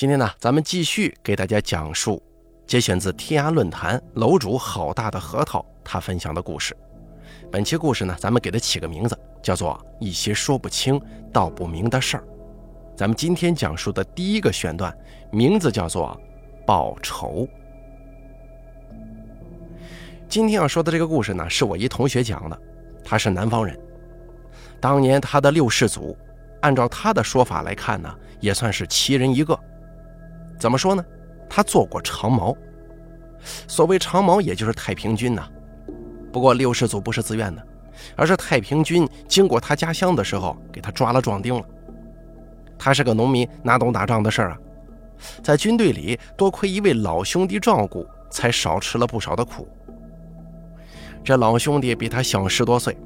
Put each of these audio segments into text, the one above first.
今天呢，咱们继续给大家讲述，节选自天涯论坛楼主好大的核桃他分享的故事。本期故事呢，咱们给它起个名字，叫做《一些说不清道不明的事儿》。咱们今天讲述的第一个选段，名字叫做《报仇》。今天要说的这个故事呢，是我一同学讲的，他是南方人。当年他的六世祖，按照他的说法来看呢，也算是奇人一个。怎么说呢？他做过长毛，所谓长毛，也就是太平军呐。不过六世祖不是自愿的，而是太平军经过他家乡的时候，给他抓了壮丁了。他是个农民，哪懂打仗的事儿啊？在军队里，多亏一位老兄弟照顾，才少吃了不少的苦。这老兄弟比他小十多岁，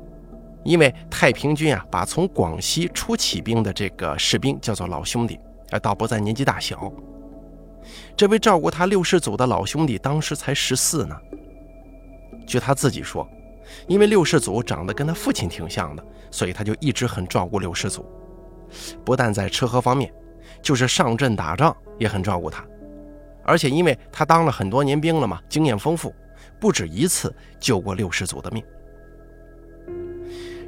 因为太平军啊，把从广西出起兵的这个士兵叫做老兄弟，而倒不在年纪大小。这位照顾他六世祖的老兄弟当时才十四呢。据他自己说，因为六世祖长得跟他父亲挺像的，所以他就一直很照顾六世祖。不但在吃喝方面，就是上阵打仗也很照顾他。而且因为他当了很多年兵了嘛，经验丰富，不止一次救过六世祖的命。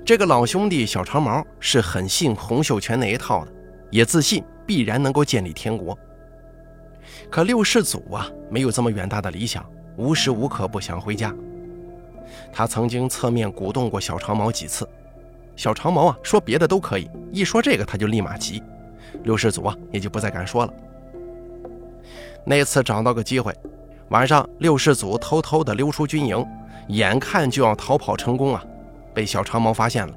这个老兄弟小长毛是很信洪秀全那一套的，也自信必然能够建立天国。可六世祖啊，没有这么远大的理想，无时无刻不想回家。他曾经侧面鼓动过小长毛几次，小长毛啊说别的都可以，一说这个他就立马急。六世祖啊也就不再敢说了。那次找到个机会，晚上六世祖偷偷的溜出军营，眼看就要逃跑成功啊，被小长毛发现了。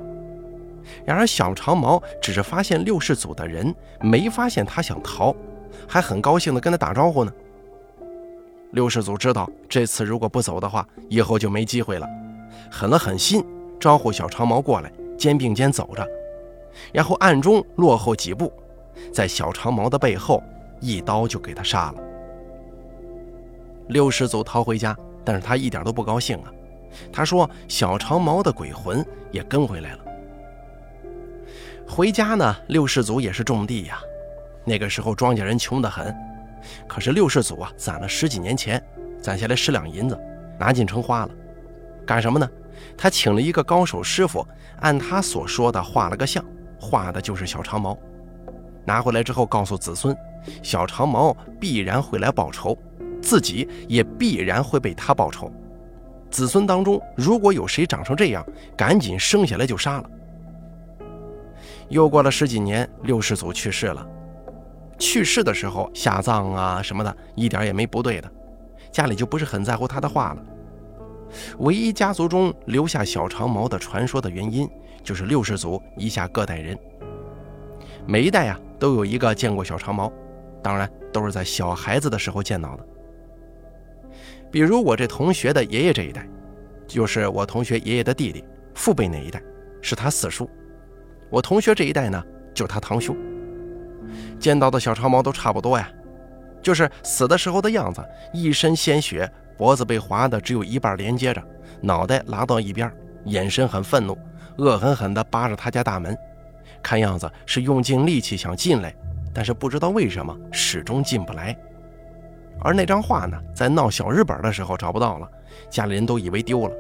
然而小长毛只是发现六世祖的人，没发现他想逃。还很高兴地跟他打招呼呢。六世祖知道这次如果不走的话，以后就没机会了，狠了狠心招呼小长毛过来，肩并肩走着，然后暗中落后几步，在小长毛的背后一刀就给他杀了。六世祖逃回家，但是他一点都不高兴啊。他说：“小长毛的鬼魂也跟回来了。”回家呢，六世祖也是种地呀。那个时候庄稼人穷得很，可是六世祖啊攒了十几年钱，攒下来十两银子，拿进城花了。干什么呢？他请了一个高手师傅，按他所说的画了个像，画的就是小长毛。拿回来之后告诉子孙，小长毛必然会来报仇，自己也必然会被他报仇。子孙当中如果有谁长成这样，赶紧生下来就杀了。又过了十几年，六世祖去世了。去世的时候下葬啊什么的，一点也没不对的，家里就不是很在乎他的话了。唯一家族中留下小长毛的传说的原因，就是六世祖以下各代人，每一代啊都有一个见过小长毛，当然都是在小孩子的时候见到的。比如我这同学的爷爷这一代，就是我同学爷爷的弟弟，父辈那一代是他四叔，我同学这一代呢就是他堂兄。见到的小长毛都差不多呀，就是死的时候的样子，一身鲜血，脖子被划的只有一半连接着，脑袋拉到一边，眼神很愤怒，恶狠狠地扒着他家大门，看样子是用尽力气想进来，但是不知道为什么始终进不来。而那张画呢，在闹小日本的时候找不到了，家里人都以为丢了。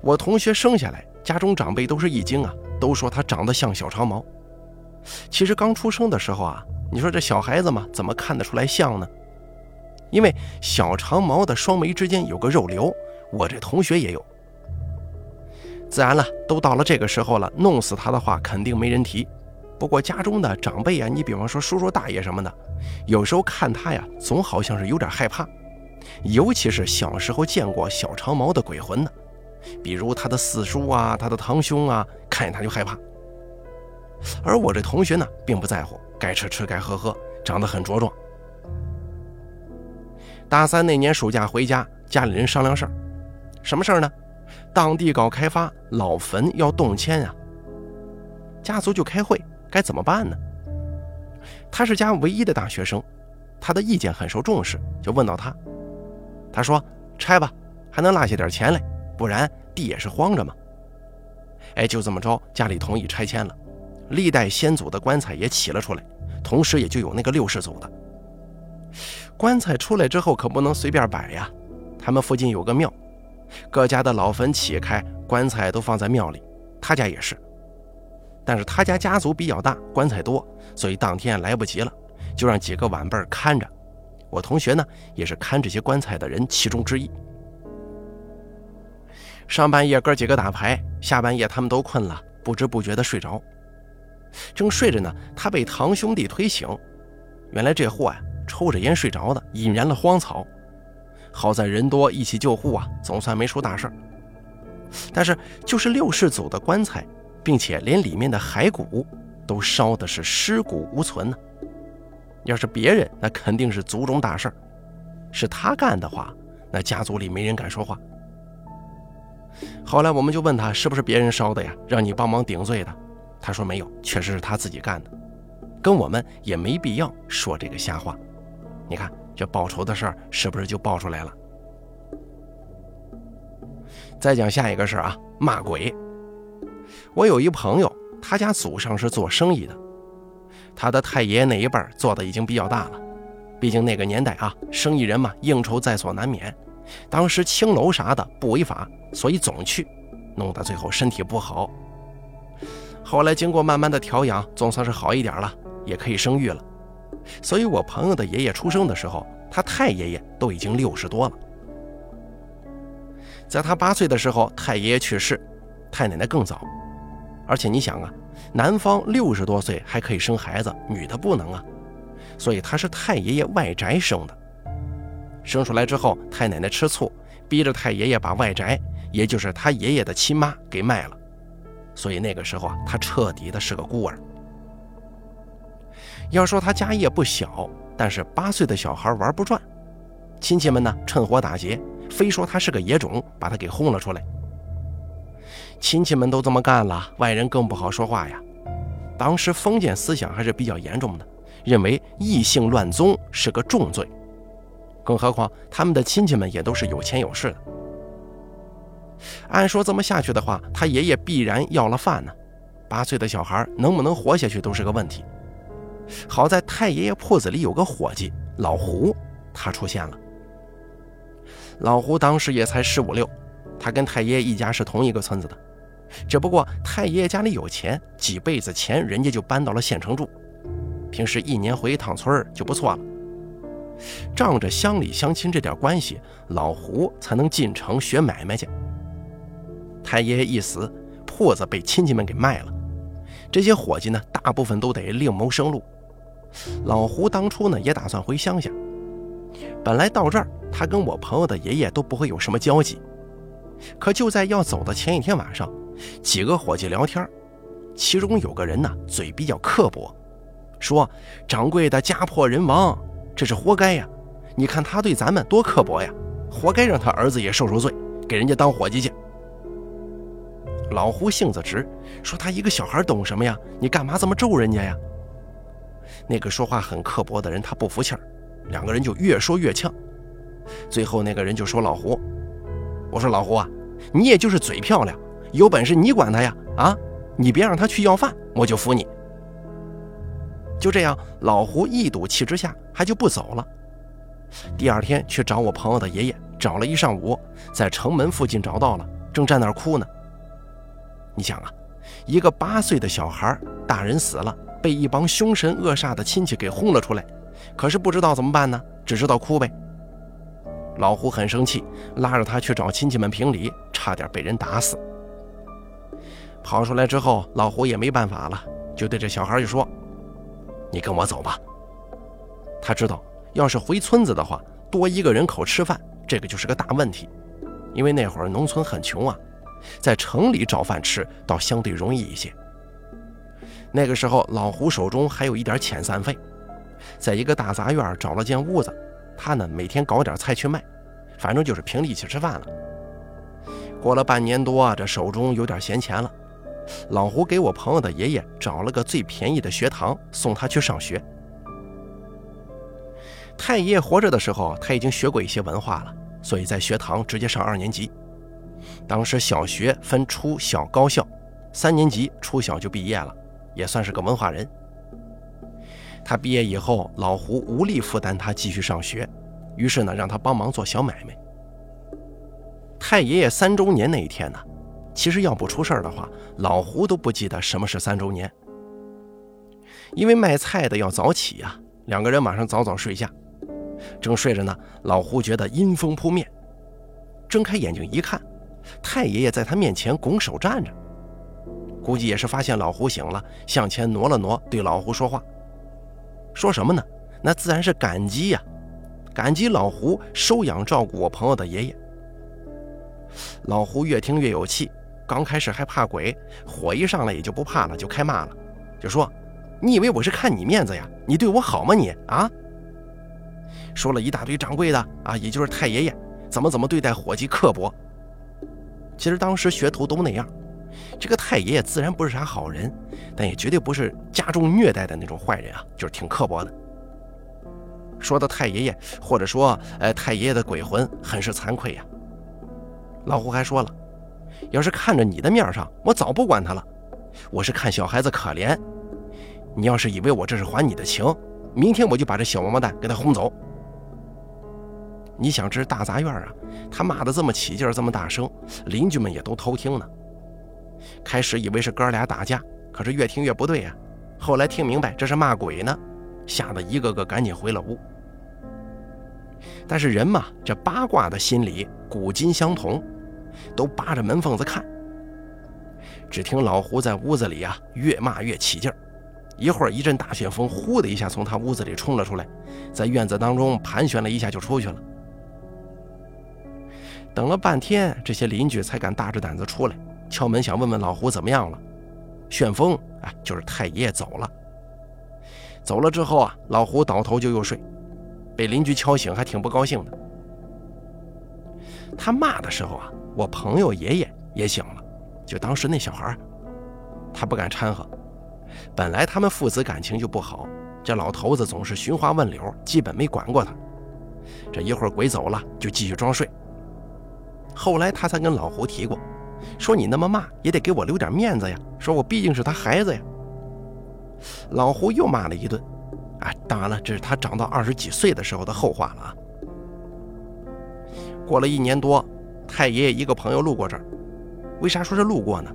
我同学生下来，家中长辈都是一惊啊，都说他长得像小长毛。其实刚出生的时候啊，你说这小孩子嘛，怎么看得出来像呢？因为小长毛的双眉之间有个肉瘤，我这同学也有。自然了，都到了这个时候了，弄死他的话肯定没人提。不过家中的长辈啊，你比方说叔叔大爷什么的，有时候看他呀，总好像是有点害怕，尤其是小时候见过小长毛的鬼魂的，比如他的四叔啊，他的堂兄啊，看见他就害怕。而我这同学呢，并不在乎，该吃吃，该喝喝，长得很茁壮。大三那年暑假回家，家里人商量事儿，什么事儿呢？当地搞开发，老坟要动迁啊。家族就开会，该怎么办呢？他是家唯一的大学生，他的意见很受重视，就问到他。他说：“拆吧，还能落下点钱来，不然地也是荒着嘛。”哎，就这么着，家里同意拆迁了。历代先祖的棺材也起了出来，同时也就有那个六世祖的。棺材出来之后可不能随便摆呀，他们附近有个庙，各家的老坟起开，棺材都放在庙里。他家也是，但是他家家族比较大，棺材多，所以当天来不及了，就让几个晚辈看着。我同学呢，也是看这些棺材的人其中之一。上半夜哥几个打牌，下半夜他们都困了，不知不觉的睡着。正睡着呢，他被堂兄弟推醒。原来这货呀，抽着烟睡着的，引燃了荒草。好在人多，一起救护啊，总算没出大事但是就是六世祖的棺材，并且连里面的骸骨都烧的是尸骨无存呢。要是别人，那肯定是族中大事是他干的话，那家族里没人敢说话。后来我们就问他是不是别人烧的呀，让你帮忙顶罪的。他说没有，确实是他自己干的，跟我们也没必要说这个瞎话。你看这报仇的事儿是不是就爆出来了？再讲下一个事儿啊，骂鬼。我有一朋友，他家祖上是做生意的，他的太爷爷那一辈做的已经比较大了，毕竟那个年代啊，生意人嘛，应酬在所难免。当时青楼啥的不违法，所以总去，弄得最后身体不好。后来经过慢慢的调养，总算是好一点了，也可以生育了。所以我朋友的爷爷出生的时候，他太爷爷都已经六十多了。在他八岁的时候，太爷爷去世，太奶奶更早。而且你想啊，男方六十多岁还可以生孩子，女的不能啊，所以他是太爷爷外宅生的。生出来之后，太奶奶吃醋，逼着太爷爷把外宅，也就是他爷爷的亲妈给卖了。所以那个时候啊，他彻底的是个孤儿。要说他家业不小，但是八岁的小孩玩不转，亲戚们呢趁火打劫，非说他是个野种，把他给轰了出来。亲戚们都这么干了，外人更不好说话呀。当时封建思想还是比较严重的，认为异姓乱宗是个重罪，更何况他们的亲戚们也都是有钱有势的。按说这么下去的话，他爷爷必然要了饭呢。八岁的小孩能不能活下去都是个问题。好在太爷爷铺子里有个伙计老胡，他出现了。老胡当时也才十五六，他跟太爷爷一家是同一个村子的，只不过太爷爷家里有钱，几辈子前人家就搬到了县城住，平时一年回一趟村就不错了。仗着乡里乡亲这点关系，老胡才能进城学买卖去。太爷爷一死，铺子被亲戚们给卖了。这些伙计呢，大部分都得另谋生路。老胡当初呢，也打算回乡下。本来到这儿，他跟我朋友的爷爷都不会有什么交集。可就在要走的前一天晚上，几个伙计聊天，其中有个人呢，嘴比较刻薄，说：“掌柜的家破人亡，这是活该呀！你看他对咱们多刻薄呀，活该让他儿子也受受罪，给人家当伙计去。”老胡性子直，说他一个小孩懂什么呀？你干嘛这么咒人家呀？那个说话很刻薄的人他不服气儿，两个人就越说越呛。最后那个人就说老胡：“我说老胡啊，你也就是嘴漂亮，有本事你管他呀！啊，你别让他去要饭，我就服你。”就这样，老胡一赌气之下，还就不走了。第二天去找我朋友的爷爷，找了一上午，在城门附近找到了，正站那儿哭呢。你想啊，一个八岁的小孩，大人死了，被一帮凶神恶煞的亲戚给轰了出来，可是不知道怎么办呢，只知道哭呗。老胡很生气，拉着他去找亲戚们评理，差点被人打死。跑出来之后，老胡也没办法了，就对这小孩就说：“你跟我走吧。”他知道，要是回村子的话，多一个人口吃饭，这个就是个大问题，因为那会儿农村很穷啊。在城里找饭吃倒相对容易一些。那个时候，老胡手中还有一点遣散费，在一个大杂院找了间屋子，他呢每天搞点菜去卖，反正就是凭力气吃饭了。过了半年多，这手中有点闲钱了，老胡给我朋友的爷爷找了个最便宜的学堂送他去上学。太爷爷活着的时候，他已经学过一些文化了，所以在学堂直接上二年级。当时小学分初小高校，三年级初小就毕业了，也算是个文化人。他毕业以后，老胡无力负担他继续上学，于是呢，让他帮忙做小买卖。太爷爷三周年那一天呢，其实要不出事儿的话，老胡都不记得什么是三周年。因为卖菜的要早起呀，两个人晚上早早睡下，正睡着呢，老胡觉得阴风扑面，睁开眼睛一看，太爷爷在他面前拱手站着，估计也是发现老胡醒了，向前挪了挪，对老胡说话。说什么呢？那自然是感激呀，感激老胡收养照顾我朋友的爷爷。老胡越听越有气，刚开始还怕鬼，火一上来也就不怕了，就开骂了，就说：“你以为我是看你面子呀？你对我好吗？你啊？”说了一大堆掌柜的啊，也就是太爷爷怎么怎么对待伙计刻薄。其实当时学徒都那样，这个太爷爷自然不是啥好人。但也绝对不是家中虐待的那种坏人啊，就是挺刻薄的。说到太爷爷，或者说，呃，太爷爷的鬼魂，很是惭愧呀。老胡还说了，要是看着你的面上，我早不管他了。我是看小孩子可怜，你要是以为我这是还你的情，明天我就把这小王八蛋给他轰走。你想，这是大杂院啊，他骂的这么起劲，这么大声，邻居们也都偷听呢。开始以为是哥俩打架。可是越听越不对呀，后来听明白这是骂鬼呢，吓得一个个赶紧回了屋。但是人嘛，这八卦的心理古今相同，都扒着门缝子看。只听老胡在屋子里啊，越骂越起劲儿，一会儿一阵大旋风，呼的一下从他屋子里冲了出来，在院子当中盘旋了一下就出去了。等了半天，这些邻居才敢大着胆子出来敲门，想问问老胡怎么样了。旋风啊，就是太爷爷走了。走了之后啊，老胡倒头就又睡，被邻居敲醒，还挺不高兴的。他骂的时候啊，我朋友爷爷也醒了，就当时那小孩，他不敢掺和。本来他们父子感情就不好，这老头子总是寻花问柳，基本没管过他。这一会儿鬼走了，就继续装睡。后来他才跟老胡提过。说你那么骂也得给我留点面子呀！说我毕竟是他孩子呀。老胡又骂了一顿，啊，当然了，这是他长到二十几岁的时候的后话了啊。过了一年多，太爷爷一个朋友路过这儿，为啥说是路过呢？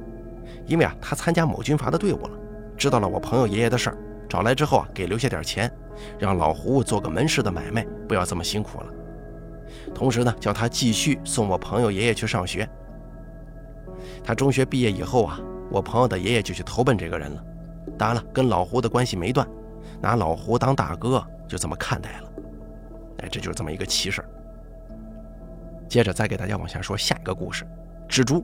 因为啊，他参加某军阀的队伍了，知道了我朋友爷爷的事儿，找来之后啊，给留下点钱，让老胡做个门市的买卖，不要这么辛苦了。同时呢，叫他继续送我朋友爷爷去上学。他中学毕业以后啊，我朋友的爷爷就去投奔这个人了。当然了，跟老胡的关系没断，拿老胡当大哥，就这么看待了。哎，这就是这么一个奇事儿接着再给大家往下说下一个故事：蜘蛛。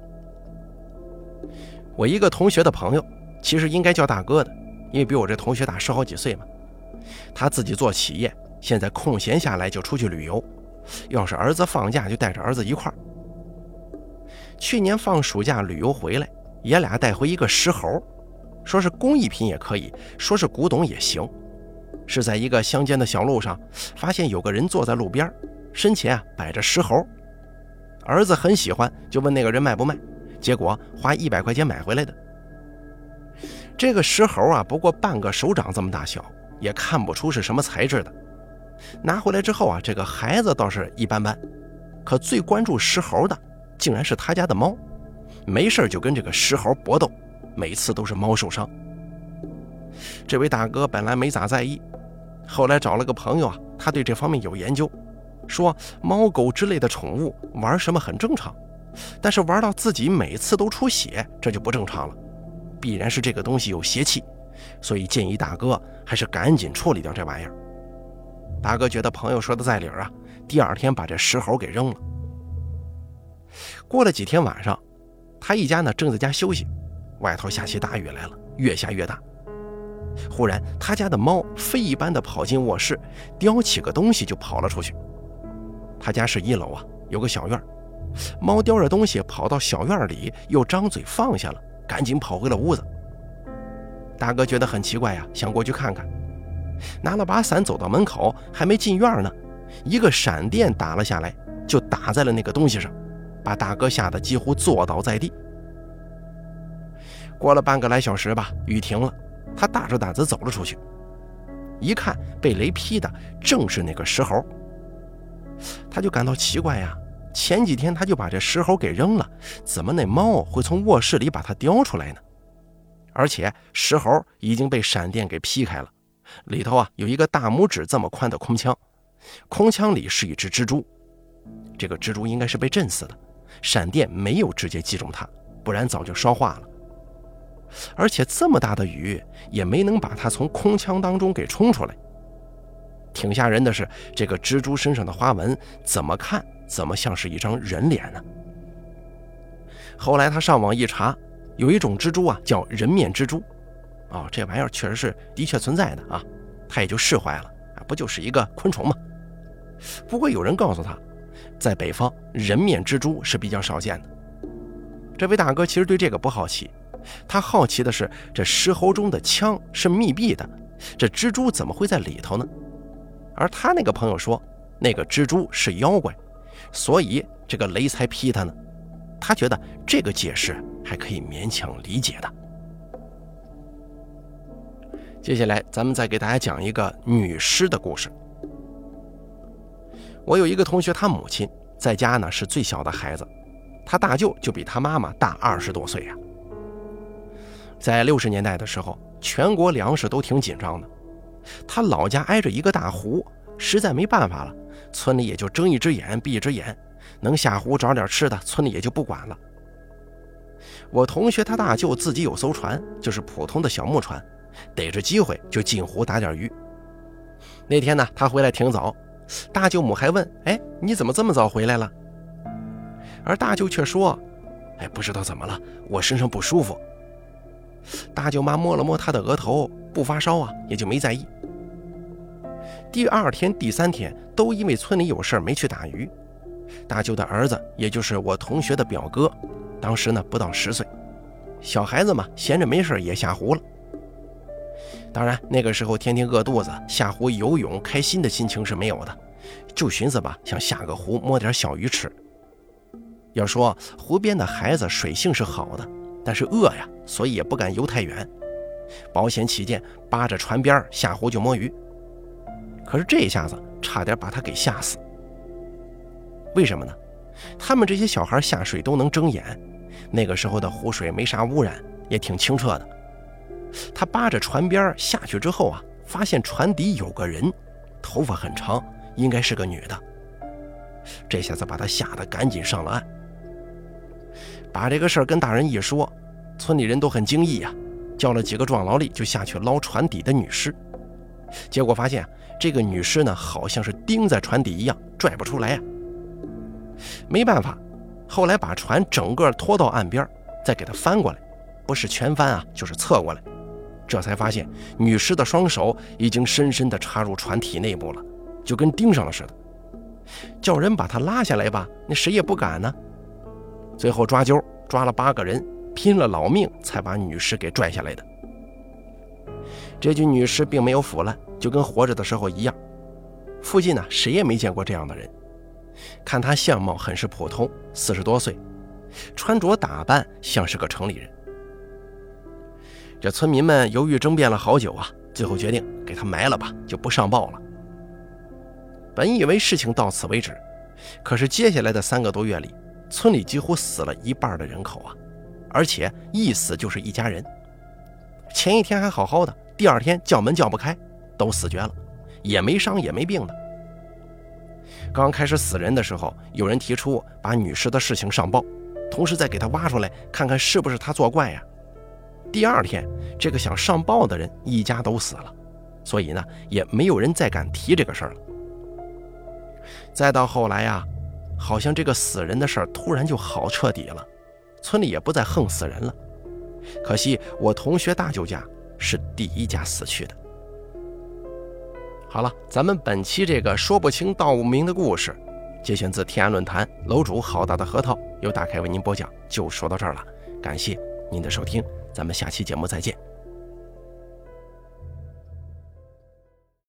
我一个同学的朋友，其实应该叫大哥的，因为比我这同学大十好几岁嘛。他自己做企业，现在空闲下来就出去旅游，要是儿子放假就带着儿子一块儿。去年放暑假旅游回来，爷俩带回一个石猴，说是工艺品也可以说是古董也行。是在一个乡间的小路上，发现有个人坐在路边，身前啊摆着石猴。儿子很喜欢，就问那个人卖不卖，结果花一百块钱买回来的。这个石猴啊，不过半个手掌这么大小，也看不出是什么材质的。拿回来之后啊，这个孩子倒是一般般，可最关注石猴的。竟然是他家的猫，没事就跟这个石猴搏斗，每次都是猫受伤。这位大哥本来没咋在意，后来找了个朋友啊，他对这方面有研究，说猫狗之类的宠物玩什么很正常，但是玩到自己每次都出血，这就不正常了，必然是这个东西有邪气，所以建议大哥还是赶紧处理掉这玩意儿。大哥觉得朋友说的在理儿啊，第二天把这石猴给扔了。过了几天晚上，他一家呢正在家休息，外头下起大雨来了，越下越大。忽然，他家的猫飞一般的跑进卧室，叼起个东西就跑了出去。他家是一楼啊，有个小院猫叼着东西跑到小院里，又张嘴放下了，赶紧跑回了屋子。大哥觉得很奇怪呀，想过去看看，拿了把伞走到门口，还没进院呢，一个闪电打了下来，就打在了那个东西上。把大哥吓得几乎坐倒在地。过了半个来小时吧，雨停了，他大着胆子走了出去。一看被雷劈的正是那个石猴，他就感到奇怪呀。前几天他就把这石猴给扔了，怎么那猫会从卧室里把它叼出来呢？而且石猴已经被闪电给劈开了，里头啊有一个大拇指这么宽的空腔，空腔里是一只蜘蛛，这个蜘蛛应该是被震死的，闪电没有直接击中它，不然早就烧化了。而且这么大的雨也没能把它从空腔当中给冲出来。挺吓人的是，这个蜘蛛身上的花纹怎么看？怎么像是一张人脸呢？后来他上网一查，有一种蜘蛛啊，叫人面蜘蛛。哦，这玩意儿确实是的确存在的啊，他也就释怀了啊，不就是一个昆虫吗？不过有人告诉他，在北方人面蜘蛛是比较少见的。这位大哥其实对这个不好奇，他好奇的是这石猴中的腔是密闭的，这蜘蛛怎么会在里头呢？而他那个朋友说，那个蜘蛛是妖怪。所以这个雷才劈他呢，他觉得这个解释还可以勉强理解的。接下来咱们再给大家讲一个女尸的故事。我有一个同学，他母亲在家呢是最小的孩子，他大舅就比他妈妈大二十多岁呀。在六十年代的时候，全国粮食都挺紧张的，他老家挨着一个大湖，实在没办法了。村里也就睁一只眼闭一只眼，能下湖找点吃的，村里也就不管了。我同学他大舅自己有艘船，就是普通的小木船，逮着机会就进湖打点鱼。那天呢，他回来挺早，大舅母还问：“哎，你怎么这么早回来了？”而大舅却说：“哎，不知道怎么了，我身上不舒服。”大舅妈摸了摸他的额头，不发烧啊，也就没在意。第二天、第三天都因为村里有事没去打鱼。大舅的儿子，也就是我同学的表哥，当时呢不到十岁，小孩子嘛，闲着没事也下湖了。当然那个时候天天饿肚子，下湖游泳开心的心情是没有的，就寻思吧，想下个湖摸点小鱼吃。要说湖边的孩子水性是好的，但是饿呀，所以也不敢游太远，保险起见，扒着船边下湖就摸鱼。可是这一下子差点把他给吓死。为什么呢？他们这些小孩下水都能睁眼，那个时候的湖水没啥污染，也挺清澈的。他扒着船边下去之后啊，发现船底有个人，头发很长，应该是个女的。这下子把他吓得赶紧上了岸，把这个事儿跟大人一说，村里人都很惊异呀，叫了几个壮劳力就下去捞船底的女尸，结果发现。这个女尸呢，好像是钉在船底一样，拽不出来呀。没办法，后来把船整个拖到岸边，再给她翻过来，不是全翻啊，就是侧过来，这才发现女尸的双手已经深深地插入船体内部了，就跟钉上了似的。叫人把她拉下来吧，那谁也不敢呢。最后抓阄，抓了八个人，拼了老命才把女尸给拽下来的。这具女尸并没有腐烂。就跟活着的时候一样，附近呢谁也没见过这样的人。看他相貌很是普通，四十多岁，穿着打扮像是个城里人。这村民们犹豫争辩了好久啊，最后决定给他埋了吧，就不上报了。本以为事情到此为止，可是接下来的三个多月里，村里几乎死了一半的人口啊，而且一死就是一家人。前一天还好好的，第二天叫门叫不开。都死绝了，也没伤也没病的。刚开始死人的时候，有人提出把女尸的事情上报，同时再给她挖出来看看是不是她作怪呀。第二天，这个想上报的人一家都死了，所以呢，也没有人再敢提这个事儿了。再到后来呀，好像这个死人的事儿突然就好彻底了，村里也不再横死人了。可惜我同学大舅家是第一家死去的。好了，咱们本期这个说不清道不明的故事，节选自天涯论坛楼主好大的核桃，由大开为您播讲，就说到这儿了。感谢您的收听，咱们下期节目再见。